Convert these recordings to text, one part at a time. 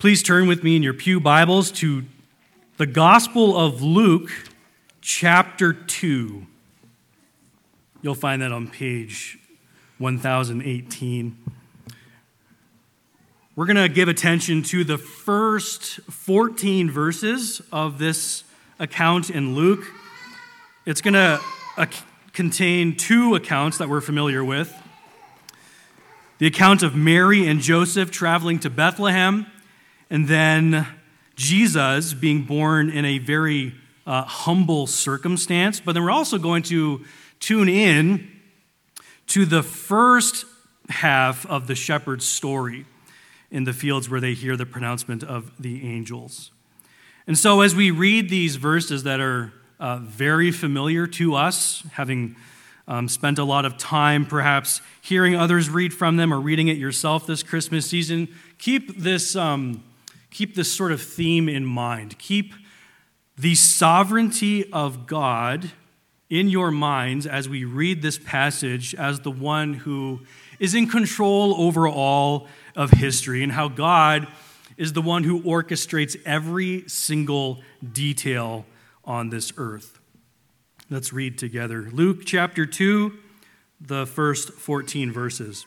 Please turn with me in your Pew Bibles to the Gospel of Luke, chapter 2. You'll find that on page 1018. We're going to give attention to the first 14 verses of this account in Luke. It's going to uh, contain two accounts that we're familiar with the account of Mary and Joseph traveling to Bethlehem and then Jesus being born in a very uh, humble circumstance. But then we're also going to tune in to the first half of the shepherd's story in the fields where they hear the pronouncement of the angels. And so, as we read these verses that are uh, very familiar to us, having um, spent a lot of time perhaps hearing others read from them or reading it yourself this Christmas season, keep this um, keep this sort of theme in mind. Keep the sovereignty of God in your minds as we read this passage as the one who is in control over all of history and how God is the one who orchestrates every single detail on this earth. Let's read together. Luke chapter 2, the first 14 verses.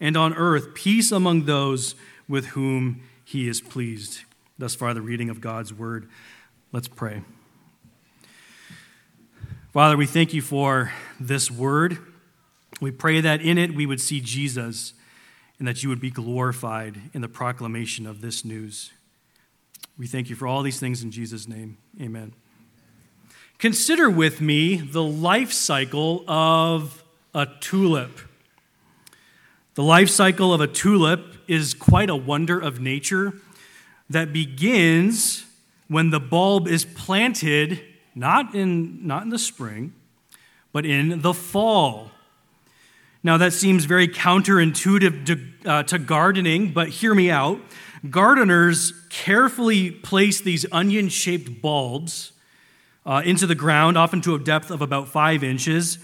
and on earth peace among those with whom he is pleased. Thus far, the reading of God's word. Let's pray. Father, we thank you for this word. We pray that in it we would see Jesus and that you would be glorified in the proclamation of this news. We thank you for all these things in Jesus' name. Amen. Consider with me the life cycle of a tulip. The life cycle of a tulip is quite a wonder of nature that begins when the bulb is planted, not in, not in the spring, but in the fall. Now, that seems very counterintuitive to, uh, to gardening, but hear me out. Gardeners carefully place these onion shaped bulbs uh, into the ground, often to a depth of about five inches.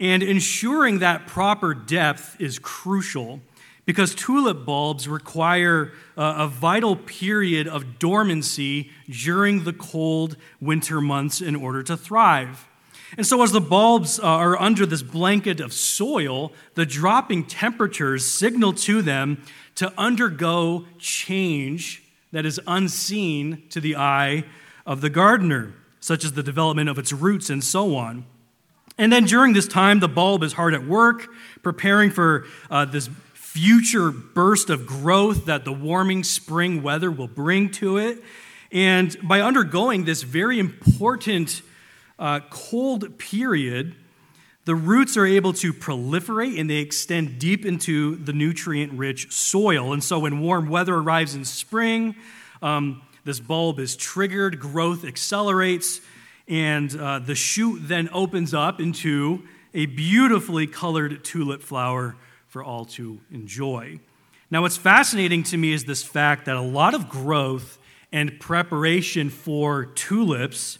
And ensuring that proper depth is crucial because tulip bulbs require a vital period of dormancy during the cold winter months in order to thrive. And so, as the bulbs uh, are under this blanket of soil, the dropping temperatures signal to them to undergo change that is unseen to the eye of the gardener, such as the development of its roots and so on. And then during this time, the bulb is hard at work, preparing for uh, this future burst of growth that the warming spring weather will bring to it. And by undergoing this very important uh, cold period, the roots are able to proliferate and they extend deep into the nutrient rich soil. And so when warm weather arrives in spring, um, this bulb is triggered, growth accelerates, and uh, the shoot then opens up into a beautifully colored tulip flower for all to enjoy. Now, what's fascinating to me is this fact that a lot of growth and preparation for tulips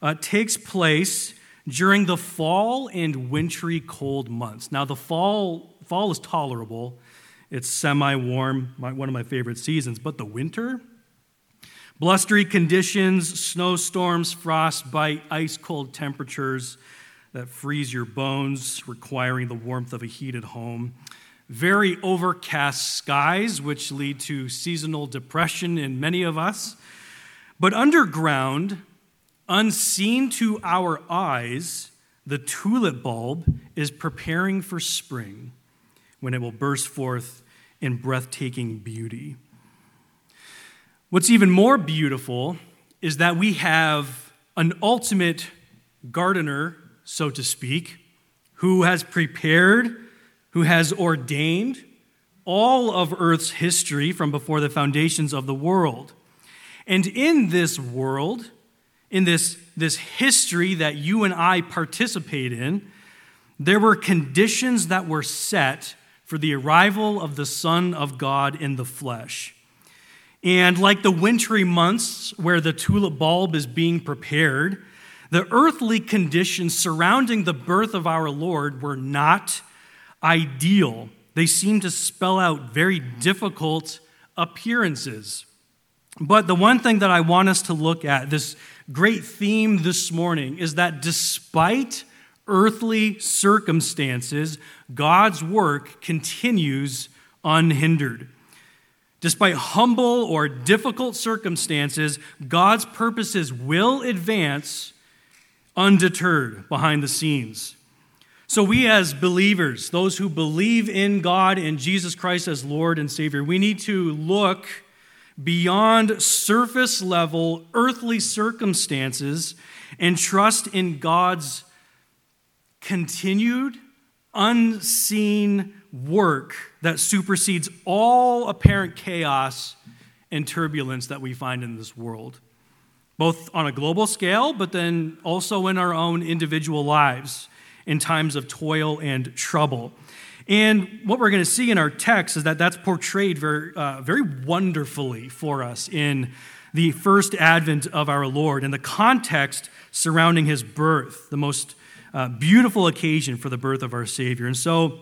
uh, takes place during the fall and wintry cold months. Now, the fall, fall is tolerable, it's semi warm, one of my favorite seasons, but the winter, blustery conditions, snowstorms, frostbite, ice cold temperatures that freeze your bones, requiring the warmth of a heated home. Very overcast skies, which lead to seasonal depression in many of us. But underground, unseen to our eyes, the tulip bulb is preparing for spring when it will burst forth in breathtaking beauty. What's even more beautiful is that we have an ultimate gardener, so to speak, who has prepared, who has ordained all of Earth's history from before the foundations of the world. And in this world, in this, this history that you and I participate in, there were conditions that were set for the arrival of the Son of God in the flesh. And like the wintry months where the tulip bulb is being prepared, the earthly conditions surrounding the birth of our Lord were not ideal. They seem to spell out very difficult appearances. But the one thing that I want us to look at, this great theme this morning, is that despite earthly circumstances, God's work continues unhindered. Despite humble or difficult circumstances, God's purposes will advance undeterred behind the scenes. So, we as believers, those who believe in God and Jesus Christ as Lord and Savior, we need to look beyond surface level earthly circumstances and trust in God's continued, unseen work that supersedes all apparent chaos and turbulence that we find in this world, both on a global scale, but then also in our own individual lives in times of toil and trouble. And what we're going to see in our text is that that's portrayed very, uh, very wonderfully for us in the first advent of our Lord and the context surrounding his birth, the most uh, beautiful occasion for the birth of our Savior. And so,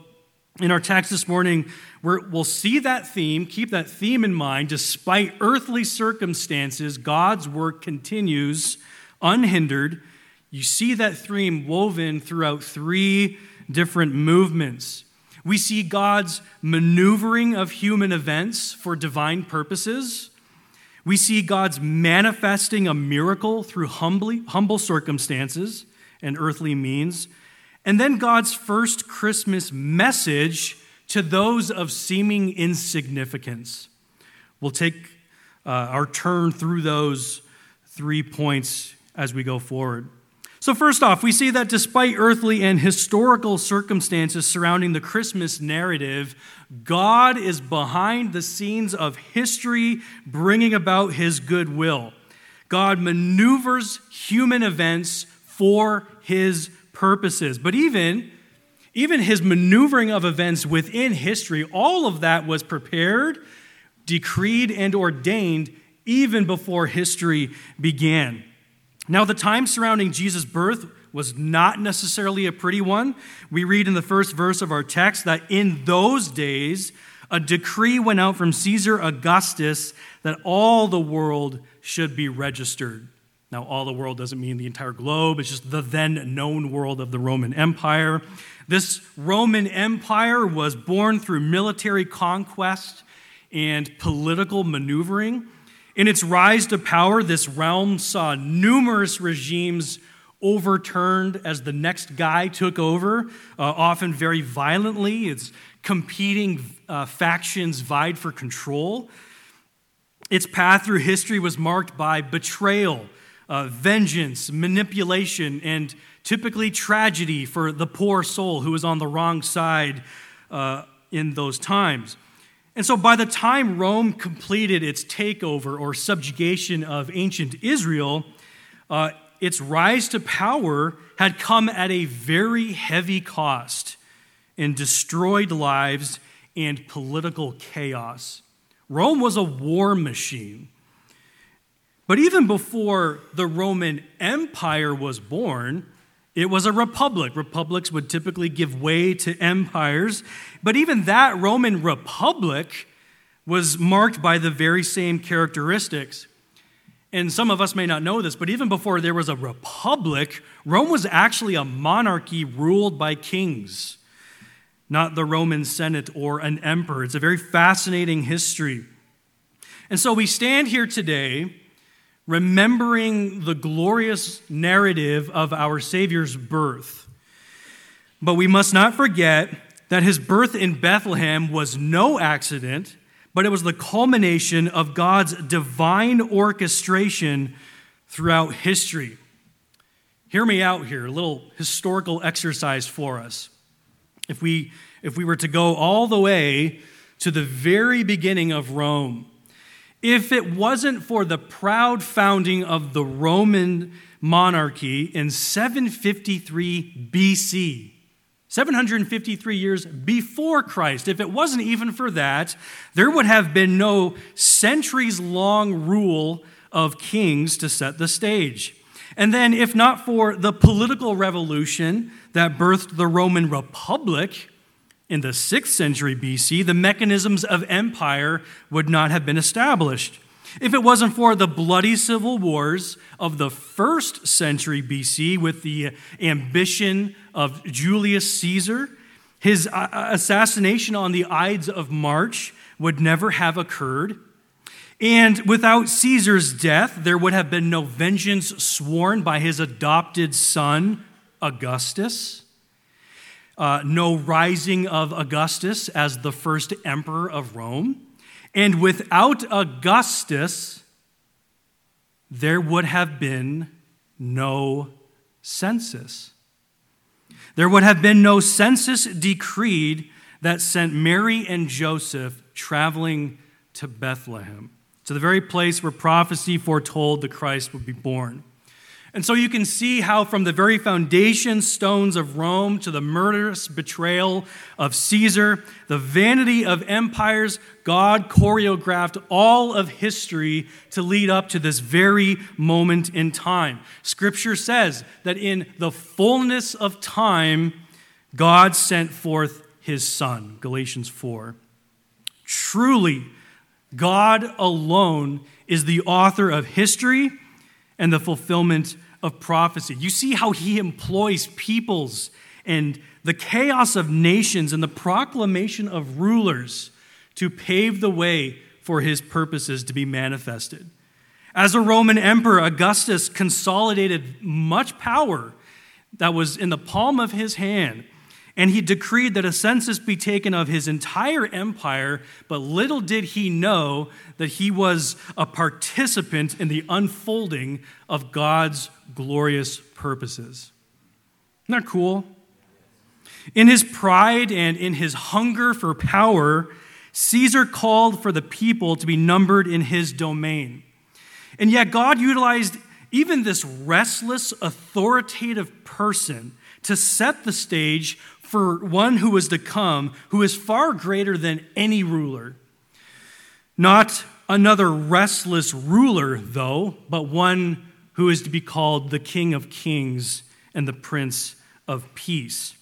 in our text this morning, we will see that theme, keep that theme in mind. Despite earthly circumstances, God's work continues unhindered. You see that theme woven throughout three different movements. We see God's maneuvering of human events for divine purposes. We see God's manifesting a miracle through humbly, humble circumstances and earthly means. And then God's first Christmas message to those of seeming insignificance. We'll take uh, our turn through those three points as we go forward. So, first off, we see that despite earthly and historical circumstances surrounding the Christmas narrative, God is behind the scenes of history, bringing about his goodwill. God maneuvers human events for his purposes. But even, even his maneuvering of events within history, all of that was prepared, decreed, and ordained even before history began. Now, the time surrounding Jesus' birth was not necessarily a pretty one. We read in the first verse of our text that in those days, a decree went out from Caesar Augustus that all the world should be registered. Now, all the world doesn't mean the entire globe, it's just the then known world of the Roman Empire. This Roman Empire was born through military conquest and political maneuvering. In its rise to power, this realm saw numerous regimes overturned as the next guy took over, uh, often very violently. Its competing uh, factions vied for control. Its path through history was marked by betrayal uh, vengeance, manipulation, and typically tragedy for the poor soul who was on the wrong side uh, in those times. And so, by the time Rome completed its takeover or subjugation of ancient Israel, uh, its rise to power had come at a very heavy cost in destroyed lives and political chaos. Rome was a war machine. But even before the Roman Empire was born, it was a republic. Republics would typically give way to empires. But even that Roman republic was marked by the very same characteristics. And some of us may not know this, but even before there was a republic, Rome was actually a monarchy ruled by kings, not the Roman Senate or an emperor. It's a very fascinating history. And so we stand here today remembering the glorious narrative of our Savior's birth. But we must not forget that his birth in Bethlehem was no accident, but it was the culmination of God's divine orchestration throughout history. Hear me out here, a little historical exercise for us. If we, if we were to go all the way to the very beginning of Rome, if it wasn't for the proud founding of the Roman monarchy in 753 BC, 753 years before Christ, if it wasn't even for that, there would have been no centuries long rule of kings to set the stage. And then, if not for the political revolution that birthed the Roman Republic, in the 6th century BC, the mechanisms of empire would not have been established. If it wasn't for the bloody civil wars of the first century BC with the ambition of Julius Caesar, his uh, uh, assassination on the Ides of March would never have occurred. And without Caesar's death, there would have been no vengeance sworn by his adopted son, Augustus uh, no rising of Augustus as the first emperor of Rome. And without Augustus, there would have been no census. There would have been no census decreed that sent Mary and Joseph traveling to Bethlehem, to the very place where prophecy foretold the Christ would be born. And so you can see how, from the very foundation stones of Rome to the murderous betrayal of Caesar, the vanity of empires, God choreographed all of history to lead up to this very moment in time. Scripture says that in the fullness of time, God sent forth his Son. Galatians 4. Truly, God alone is the author of history and the fulfillment of prophecy. You see how he employs peoples and the chaos of nations and the proclamation of rulers to pave the way for his purposes to be manifested. As a Roman emperor, Augustus consolidated much power that was in the palm of his hand and he decreed that a census be taken of his entire empire, but little did he know that he was a participant in the unfolding of God's glorious purposes. Isn't that cool? In his pride and in his hunger for power, Caesar called for the people to be numbered in his domain. And yet, God utilized even this restless, authoritative person to set the stage for one who is to come, who is far greater than any ruler. Not another restless ruler, though, but one who is to be called the King of Kings and the Prince of Peace.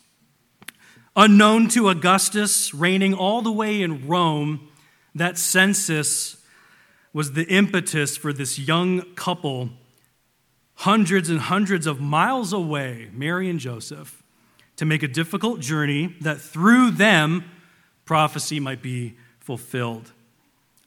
Unknown to Augustus, reigning all the way in Rome, that census was the impetus for this young couple, hundreds and hundreds of miles away, Mary and Joseph to make a difficult journey that through them prophecy might be fulfilled.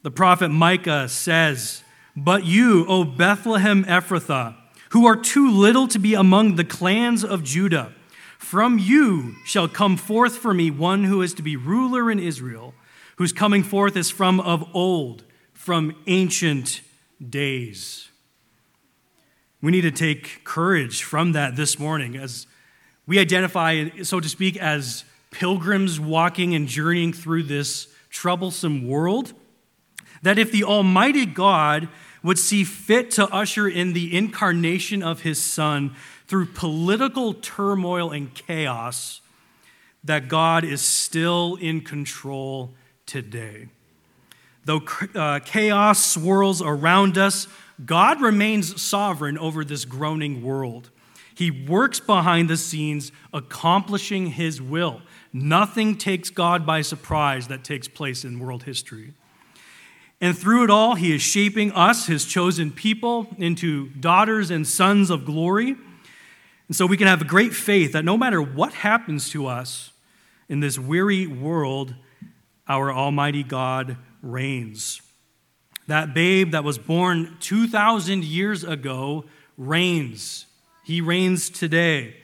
The prophet Micah says, But you, O Bethlehem Ephrathah, who are too little to be among the clans of Judah, from you shall come forth for me one who is to be ruler in Israel, whose coming forth is from of old, from ancient days. We need to take courage from that this morning as we identify, so to speak, as pilgrims walking and journeying through this troublesome world. That if the Almighty God would see fit to usher in the incarnation of his Son through political turmoil and chaos, that God is still in control today. Though uh, chaos swirls around us, God remains sovereign over this groaning world. He works behind the scenes, accomplishing his will. Nothing takes God by surprise that takes place in world history. And through it all, he is shaping us, his chosen people, into daughters and sons of glory. And so we can have great faith that no matter what happens to us in this weary world, our Almighty God reigns. That babe that was born 2,000 years ago reigns. He reigns today.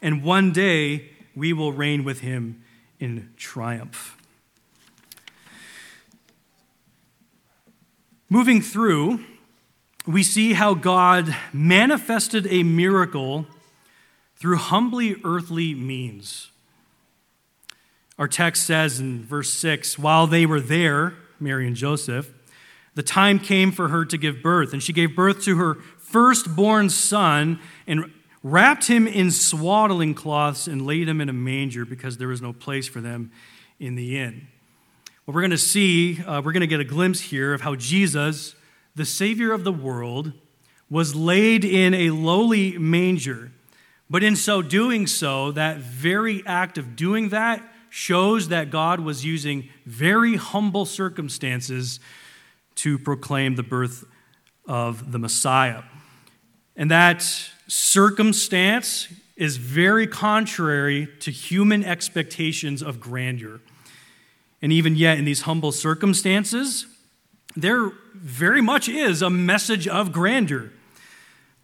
And one day we will reign with him in triumph. Moving through, we see how God manifested a miracle through humbly earthly means. Our text says in verse 6 while they were there, Mary and Joseph, the time came for her to give birth, and she gave birth to her firstborn son and wrapped him in swaddling cloths and laid him in a manger because there was no place for them in the inn. What we're going to see, uh, we're going to get a glimpse here of how Jesus, the Savior of the world, was laid in a lowly manger. But in so doing so, that very act of doing that shows that God was using very humble circumstances to proclaim the birth of the Messiah. And that circumstance is very contrary to human expectations of grandeur. And even yet, in these humble circumstances, there very much is a message of grandeur.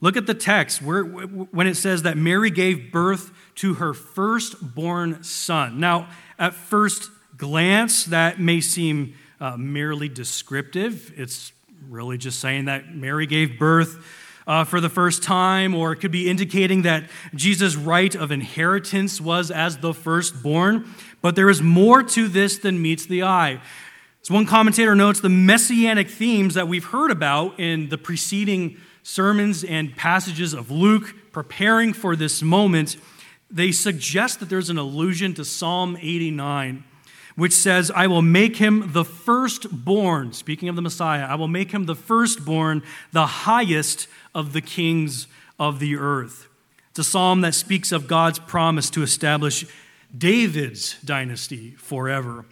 Look at the text where, when it says that Mary gave birth to her firstborn son. Now, at first glance, that may seem uh, merely descriptive. It's really just saying that Mary gave birth uh, for the first time, or it could be indicating that Jesus' right of inheritance was as the firstborn. But there is more to this than meets the eye. As one commentator notes, the messianic themes that we've heard about in the preceding sermons and passages of Luke preparing for this moment, they suggest that there's an allusion to Psalm 89 which says, I will make him the firstborn, speaking of the Messiah, I will make him the firstborn, the highest of the kings of the earth. It's a psalm that speaks of God's promise to establish David's dynasty forever.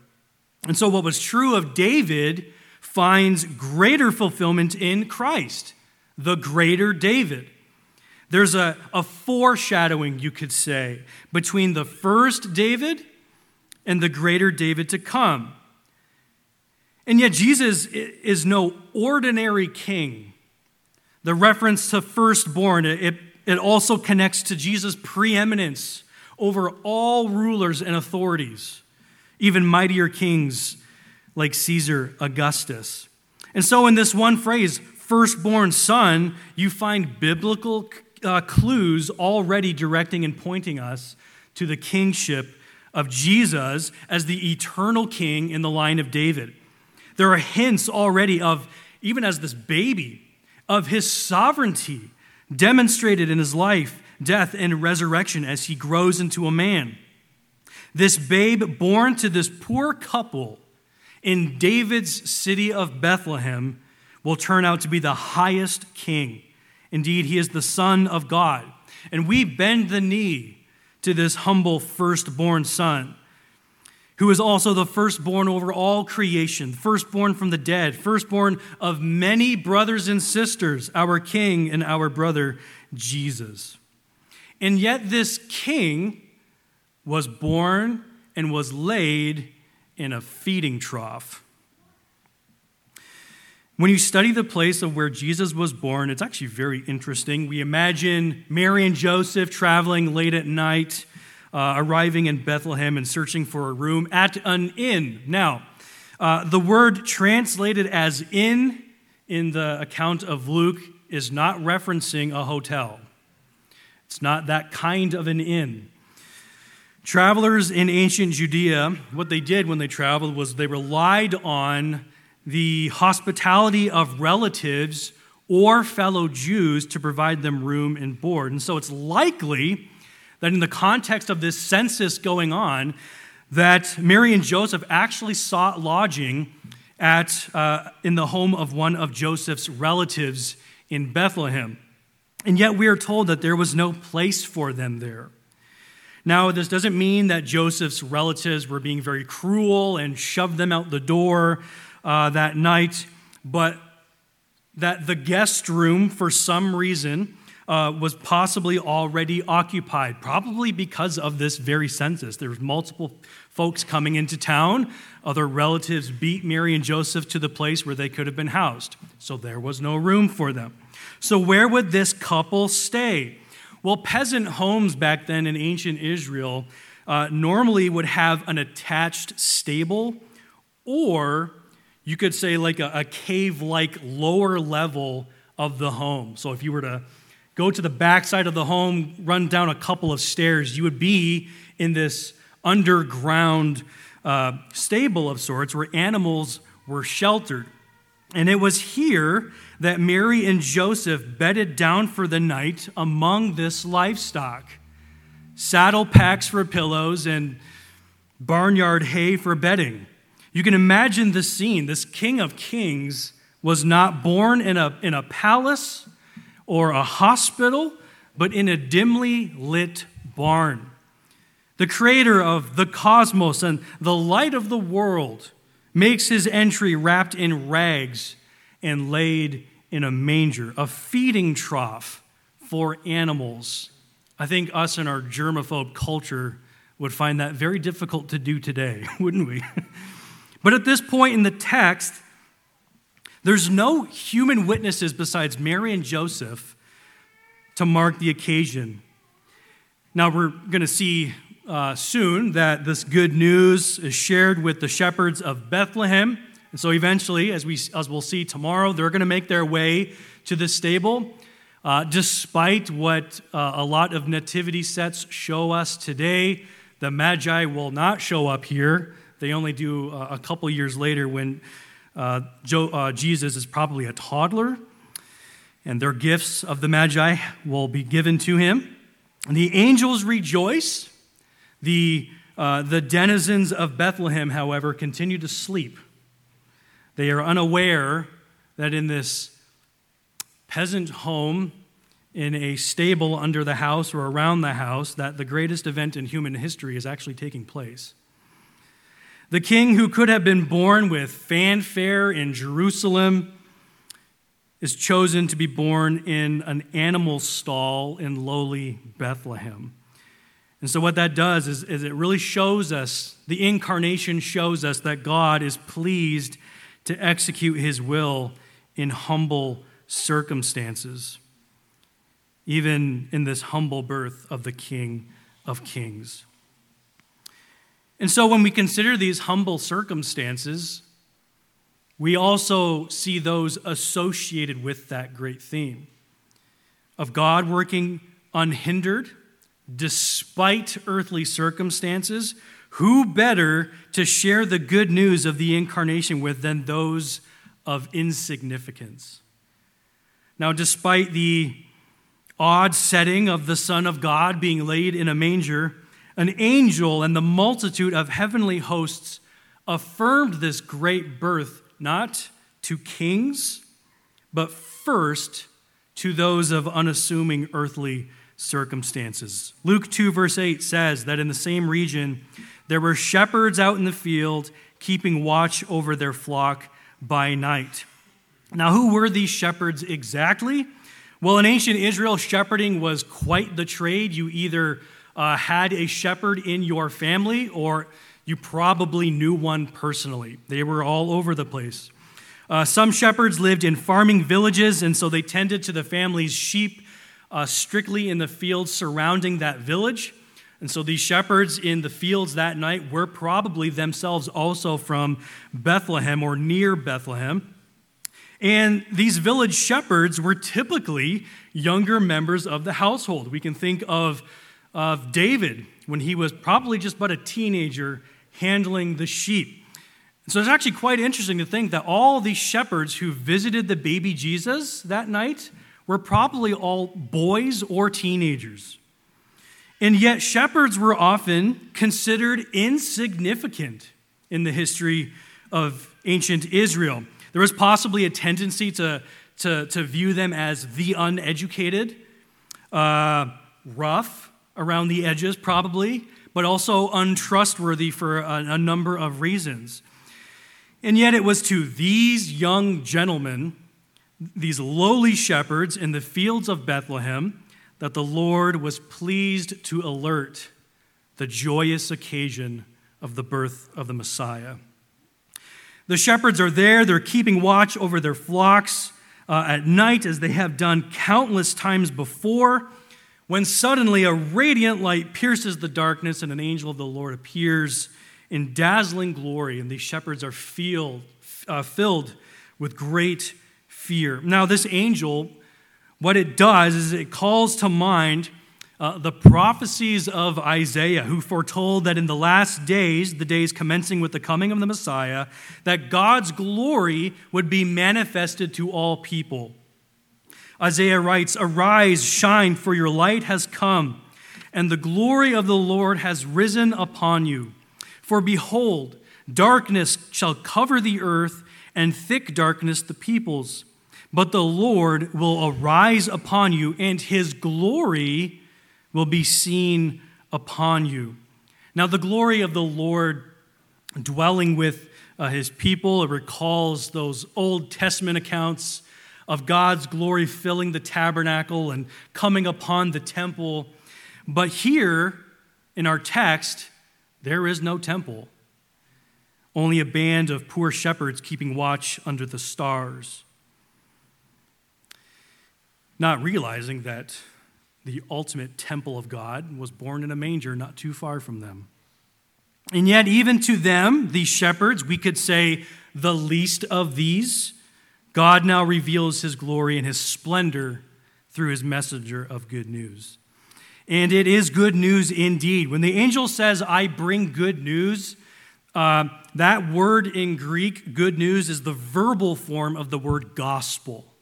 And so, what was true of David finds greater fulfillment in Christ, the greater David. There's a, a foreshadowing, you could say, between the first David and the greater David to come. And yet, Jesus is no ordinary king. The reference to firstborn, it, it also connects to Jesus' preeminence over all rulers and authorities, even mightier kings like Caesar Augustus. And so, in this one phrase, firstborn son, you find biblical uh, clues already directing and pointing us to the kingship of Jesus as the eternal king in the line of David. There are hints already of, even as this baby, of his sovereignty demonstrated in his life, death, and resurrection as he grows into a man. This babe born to this poor couple in David's city of Bethlehem will turn out to be the highest king. Indeed, he is the Son of God. And we bend the knee to this humble firstborn son, who is also the firstborn over all creation, firstborn from the dead, firstborn of many brothers and sisters, our king and our brother Jesus. And yet, this king was born and was laid in a feeding trough. When you study the place of where Jesus was born, it's actually very interesting. We imagine Mary and Joseph traveling late at night, uh, arriving in Bethlehem and searching for a room at an inn. Now, uh, the word translated as inn in the account of Luke is not referencing a hotel, it's not that kind of an inn. Travelers in ancient Judea, what they did when they traveled was they relied on the hospitality of relatives or fellow Jews to provide them room and board. And so it's likely that in the context of this census going on, that Mary and Joseph actually sought lodging at, uh, in the home of one of Joseph's relatives in Bethlehem. And yet we are told that there was no place for them there. Now, this doesn't mean that Joseph's relatives were being very cruel and shoved them out the door uh, that night, but that the guest room, for some reason, uh, was possibly already occupied, probably because of this very census. There was multiple folks coming into town. Other relatives beat Mary and Joseph to the place where they could have been housed. So there was no room for them. So, where would this couple stay? Well, peasant homes back then in ancient Israel uh, normally would have an attached stable, or you could say like a, a cave like lower level of the home. So, if you were to go to the backside of the home, run down a couple of stairs, you would be in this underground uh, stable of sorts where animals were sheltered. And it was here that Mary and Joseph bedded down for the night among this livestock saddle packs for pillows and barnyard hay for bedding. You can imagine the scene. This king of kings was not born in a, in a palace or a hospital, but in a dimly lit barn. The creator of the cosmos and the light of the world makes his entry wrapped in rags and laid in a manger, a feeding trough for animals. I think us in our germaphobe culture would find that very difficult to do today, wouldn't we? but at this point in the text, there's no human witnesses besides Mary and Joseph to mark the occasion. Now, we're going to see uh, soon that this good news is shared with the shepherds of Bethlehem. And so eventually, as, we, as we'll see tomorrow, they're going to make their way to the stable. Uh, despite what uh, a lot of nativity sets show us today, the Magi will not show up here. They only do uh, a couple years later when uh, uh, Jesus is probably a toddler, and their gifts of the Magi will be given to him. And the angels rejoice the, uh, the denizens of Bethlehem, however, continue to sleep. They are unaware that in this peasant home, in a stable under the house or around the house, that the greatest event in human history is actually taking place. The king who could have been born with fanfare in Jerusalem is chosen to be born in an animal stall in lowly Bethlehem. And so, what that does is, is it really shows us, the incarnation shows us that God is pleased to execute his will in humble circumstances, even in this humble birth of the King of Kings. And so, when we consider these humble circumstances, we also see those associated with that great theme of God working unhindered despite earthly circumstances, who better to share the good news of the incarnation with than those of insignificance? Now, despite the odd setting of the Son of God being laid in a manger, an angel and the multitude of heavenly hosts affirmed this great birth not to kings, but first to those of unassuming earthly circumstances. Luke 2, verse 8 says that in the same region, there were shepherds out in the field keeping watch over their flock by night. Now, who were these shepherds exactly? Well, in ancient Israel, shepherding was quite the trade. You either uh, had a shepherd in your family or you probably knew one personally. They were all over the place. Uh, some shepherds lived in farming villages, and so they tended to the family's sheep uh, strictly in the fields surrounding that village. And so these shepherds in the fields that night were probably themselves also from Bethlehem or near Bethlehem. And these village shepherds were typically younger members of the household. We can think of, of David when he was probably just but a teenager handling the sheep. So it's actually quite interesting to think that all these shepherds who visited the baby Jesus that night were probably all boys or teenagers. And yet, shepherds were often considered insignificant in the history of ancient Israel. There was possibly a tendency to, to, to view them as the uneducated, uh, rough around the edges, probably, but also untrustworthy for a, a number of reasons. And yet, it was to these young gentlemen, these lowly shepherds in the fields of Bethlehem, that the Lord was pleased to alert the joyous occasion of the birth of the Messiah. The shepherds are there, they're keeping watch over their flocks uh, at night as they have done countless times before, when suddenly a radiant light pierces the darkness and an angel of the Lord appears in dazzling glory, and these shepherds are feel, uh, filled with great fear. Now, this angel, what it does is it calls to mind uh, the prophecies of Isaiah, who foretold that in the last days, the days commencing with the coming of the Messiah, that God's glory would be manifested to all people. Isaiah writes, Arise, shine, for your light has come, and the glory of the Lord has risen upon you. For behold, darkness shall cover the earth, and thick darkness the peoples. But the Lord will arise upon you, and his glory will be seen upon you. Now, the glory of the Lord dwelling with uh, his people, it recalls those Old Testament accounts of God's glory filling the tabernacle and coming upon the temple. But here in our text, there is no temple, only a band of poor shepherds keeping watch under the stars. Not realizing that the ultimate temple of God, was born in a manger not too far from them. And yet, even to them, these shepherds, we could say the least of these, God now reveals his glory and his splendor through his messenger of good news. And it is good news indeed. When the angel says, I bring good news, uh, that word in Greek, good news, is the verbal form of the word gospel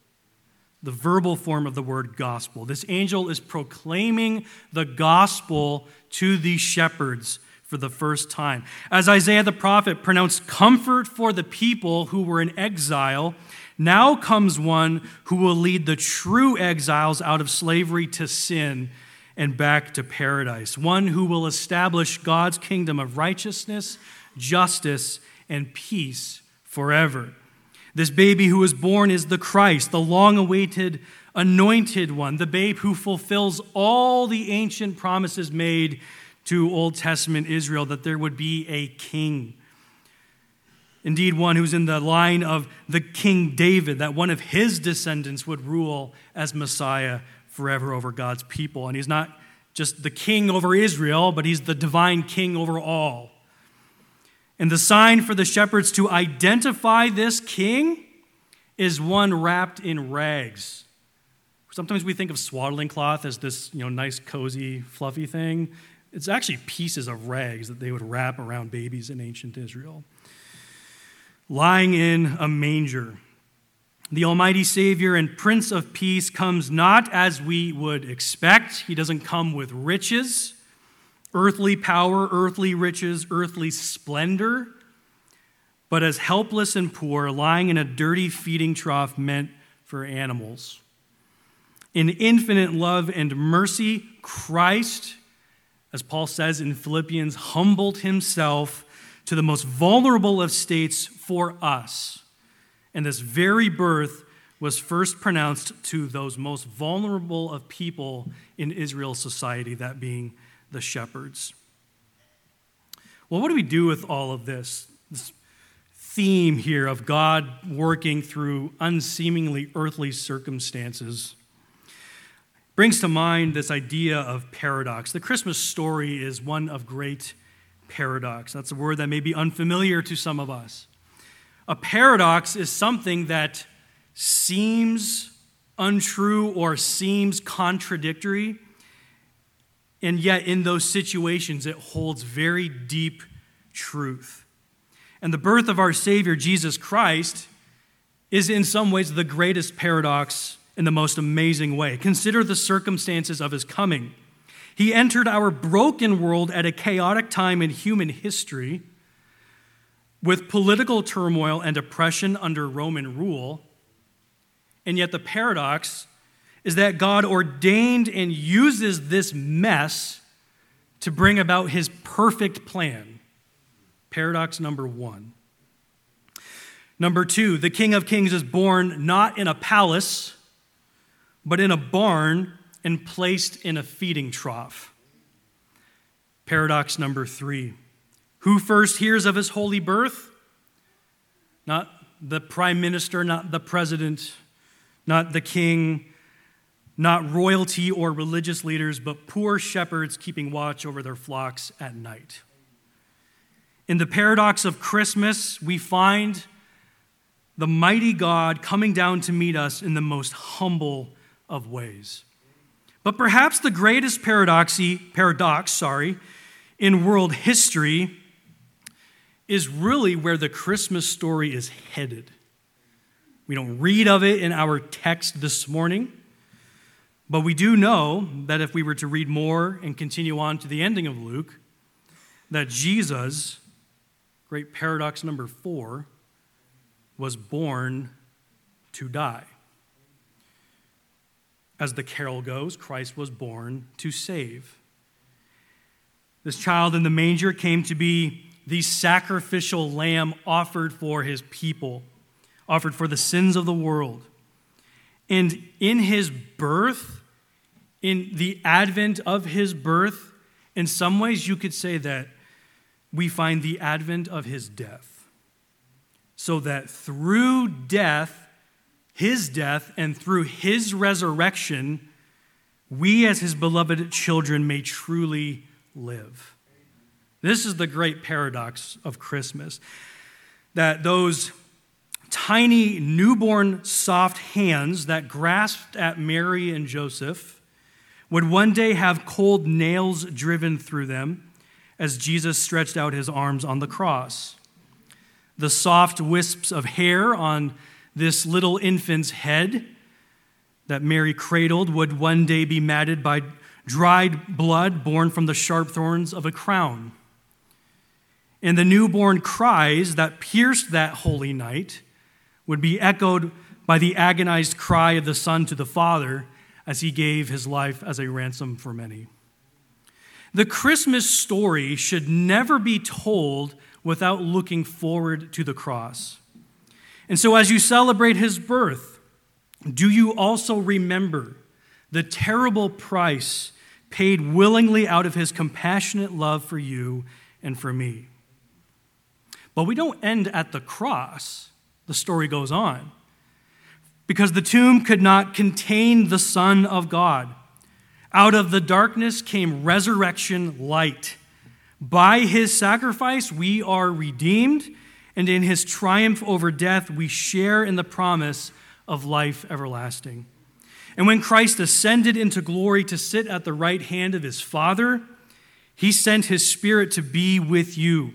the verbal form of the word gospel. This angel is proclaiming the gospel to these shepherds for the first time. As Isaiah the prophet pronounced comfort for the people who were in exile, now comes one who will lead the true exiles out of slavery to sin and back to paradise. One who will establish God's kingdom of righteousness, justice, and peace forever. This baby who was born is the Christ, the long awaited anointed one, the babe who fulfills all the ancient promises made to Old Testament Israel that there would be a king. Indeed, one who's in the line of the King David, that one of his descendants would rule as Messiah forever over God's people. And he's not just the king over Israel, but he's the divine king over all. And the sign for the shepherds to identify this king is one wrapped in rags. Sometimes we think of swaddling cloth as this, you know, nice, cozy, fluffy thing. It's actually pieces of rags that they would wrap around babies in ancient Israel. Lying in a manger. The Almighty Savior and Prince of Peace comes not as we would expect. He doesn't come with riches earthly power, earthly riches, earthly splendor, but as helpless and poor, lying in a dirty feeding trough meant for animals. In infinite love and mercy, Christ, as Paul says in Philippians, humbled himself to the most vulnerable of states for us. And this very birth was first pronounced to those most vulnerable of people in Israel's society, that being the shepherds. Well, what do we do with all of this? This theme here of God working through unseemingly earthly circumstances brings to mind this idea of paradox. The Christmas story is one of great paradox. That's a word that may be unfamiliar to some of us. A paradox is something that seems untrue or seems contradictory and yet, in those situations, it holds very deep truth. And the birth of our Savior, Jesus Christ, is in some ways the greatest paradox in the most amazing way. Consider the circumstances of his coming. He entered our broken world at a chaotic time in human history with political turmoil and oppression under Roman rule. And yet, the paradox is that God ordained and uses this mess to bring about his perfect plan. Paradox number one. Number two, the King of Kings is born not in a palace, but in a barn and placed in a feeding trough. Paradox number three. Who first hears of his holy birth? Not the prime minister, not the president, not the king, not royalty or religious leaders, but poor shepherds keeping watch over their flocks at night. In the paradox of Christmas, we find the mighty God coming down to meet us in the most humble of ways. But perhaps the greatest paradoxy, paradox, sorry, in world history is really where the Christmas story is headed. We don't read of it in our text this morning, but we do know that if we were to read more and continue on to the ending of Luke, that Jesus, great paradox number four, was born to die. As the carol goes, Christ was born to save. This child in the manger came to be the sacrificial lamb offered for his people offered for the sins of the world. And in his birth, in the advent of his birth, in some ways you could say that we find the advent of his death. So that through death, his death, and through his resurrection, we as his beloved children may truly live. This is the great paradox of Christmas that those tiny newborn soft hands that grasped at Mary and Joseph would one day have cold nails driven through them as Jesus stretched out his arms on the cross. The soft wisps of hair on this little infant's head that Mary cradled would one day be matted by dried blood born from the sharp thorns of a crown. And the newborn cries that pierced that holy night would be echoed by the agonized cry of the Son to the Father as he gave his life as a ransom for many. The Christmas story should never be told without looking forward to the cross. And so, as you celebrate his birth, do you also remember the terrible price paid willingly out of his compassionate love for you and for me? But we don't end at the cross the story goes on. Because the tomb could not contain the Son of God. Out of the darkness came resurrection light. By his sacrifice, we are redeemed, and in his triumph over death, we share in the promise of life everlasting. And when Christ ascended into glory to sit at the right hand of his Father, he sent his Spirit to be with you,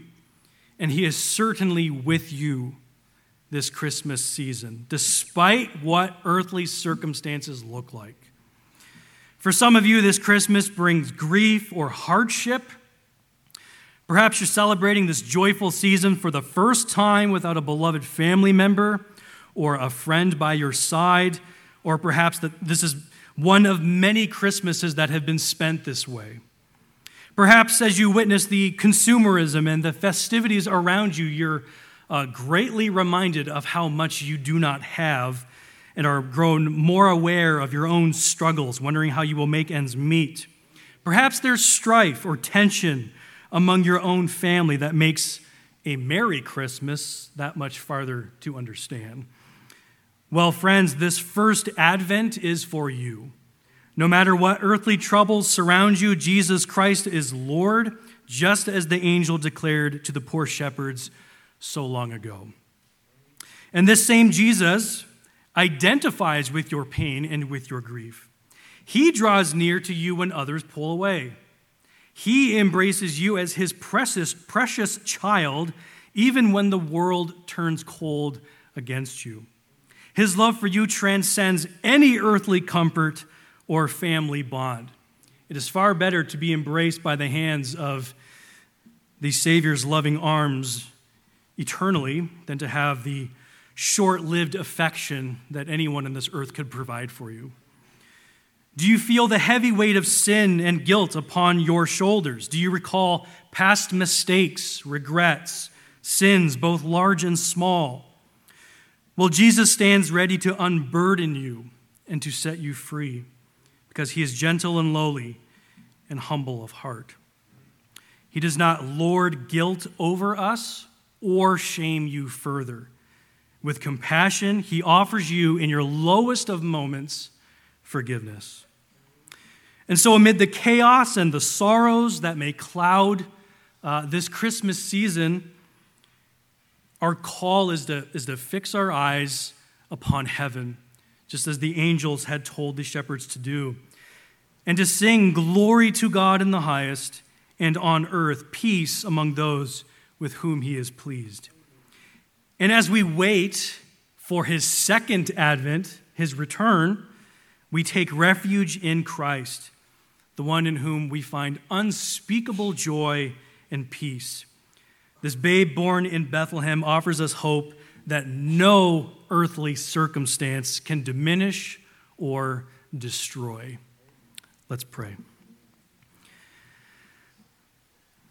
and he is certainly with you this Christmas season, despite what earthly circumstances look like. For some of you, this Christmas brings grief or hardship. Perhaps you're celebrating this joyful season for the first time without a beloved family member or a friend by your side, or perhaps that this is one of many Christmases that have been spent this way. Perhaps as you witness the consumerism and the festivities around you, you're uh, greatly reminded of how much you do not have and are grown more aware of your own struggles, wondering how you will make ends meet. Perhaps there's strife or tension among your own family that makes a Merry Christmas that much farther to understand. Well, friends, this first Advent is for you. No matter what earthly troubles surround you, Jesus Christ is Lord, just as the angel declared to the poor shepherds so long ago. And this same Jesus identifies with your pain and with your grief. He draws near to you when others pull away. He embraces you as his precious, precious child, even when the world turns cold against you. His love for you transcends any earthly comfort or family bond. It is far better to be embraced by the hands of the Savior's loving arms eternally than to have the short lived affection that anyone on this earth could provide for you? Do you feel the heavy weight of sin and guilt upon your shoulders? Do you recall past mistakes, regrets, sins, both large and small? Well, Jesus stands ready to unburden you and to set you free because he is gentle and lowly and humble of heart. He does not lord guilt over us or shame you further. With compassion, he offers you in your lowest of moments forgiveness. And so, amid the chaos and the sorrows that may cloud uh, this Christmas season, our call is to, is to fix our eyes upon heaven, just as the angels had told the shepherds to do, and to sing glory to God in the highest, and on earth peace among those with whom he is pleased. And as we wait for his second advent, his return, we take refuge in Christ, the one in whom we find unspeakable joy and peace. This babe born in Bethlehem offers us hope that no earthly circumstance can diminish or destroy. Let's pray.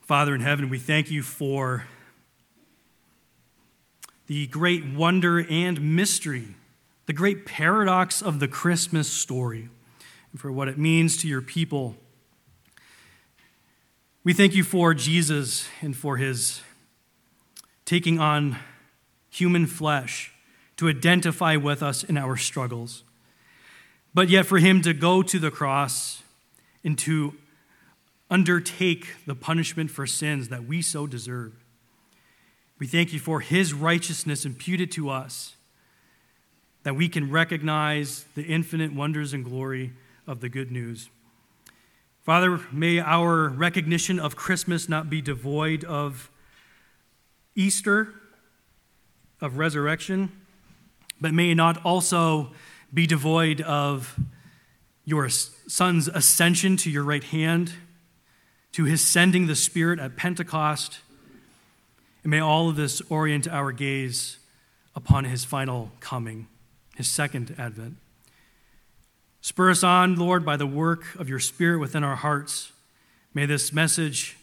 Father in heaven, we thank you for the great wonder and mystery, the great paradox of the Christmas story, and for what it means to your people. We thank you for Jesus and for his taking on human flesh to identify with us in our struggles. But yet, for him to go to the cross and to undertake the punishment for sins that we so deserve. We thank you for his righteousness imputed to us, that we can recognize the infinite wonders and glory of the good news. Father, may our recognition of Christmas not be devoid of Easter, of resurrection, but may not also be devoid of your Son's ascension to your right hand, to his sending the Spirit at Pentecost and may all of this orient our gaze upon his final coming, his second advent. Spur us on, Lord, by the work of your Spirit within our hearts. May this message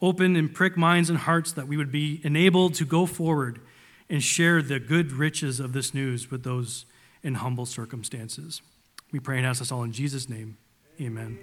open and prick minds and hearts that we would be enabled to go forward and share the good riches of this news with those in humble circumstances. We pray and ask this all in Jesus' name. Amen.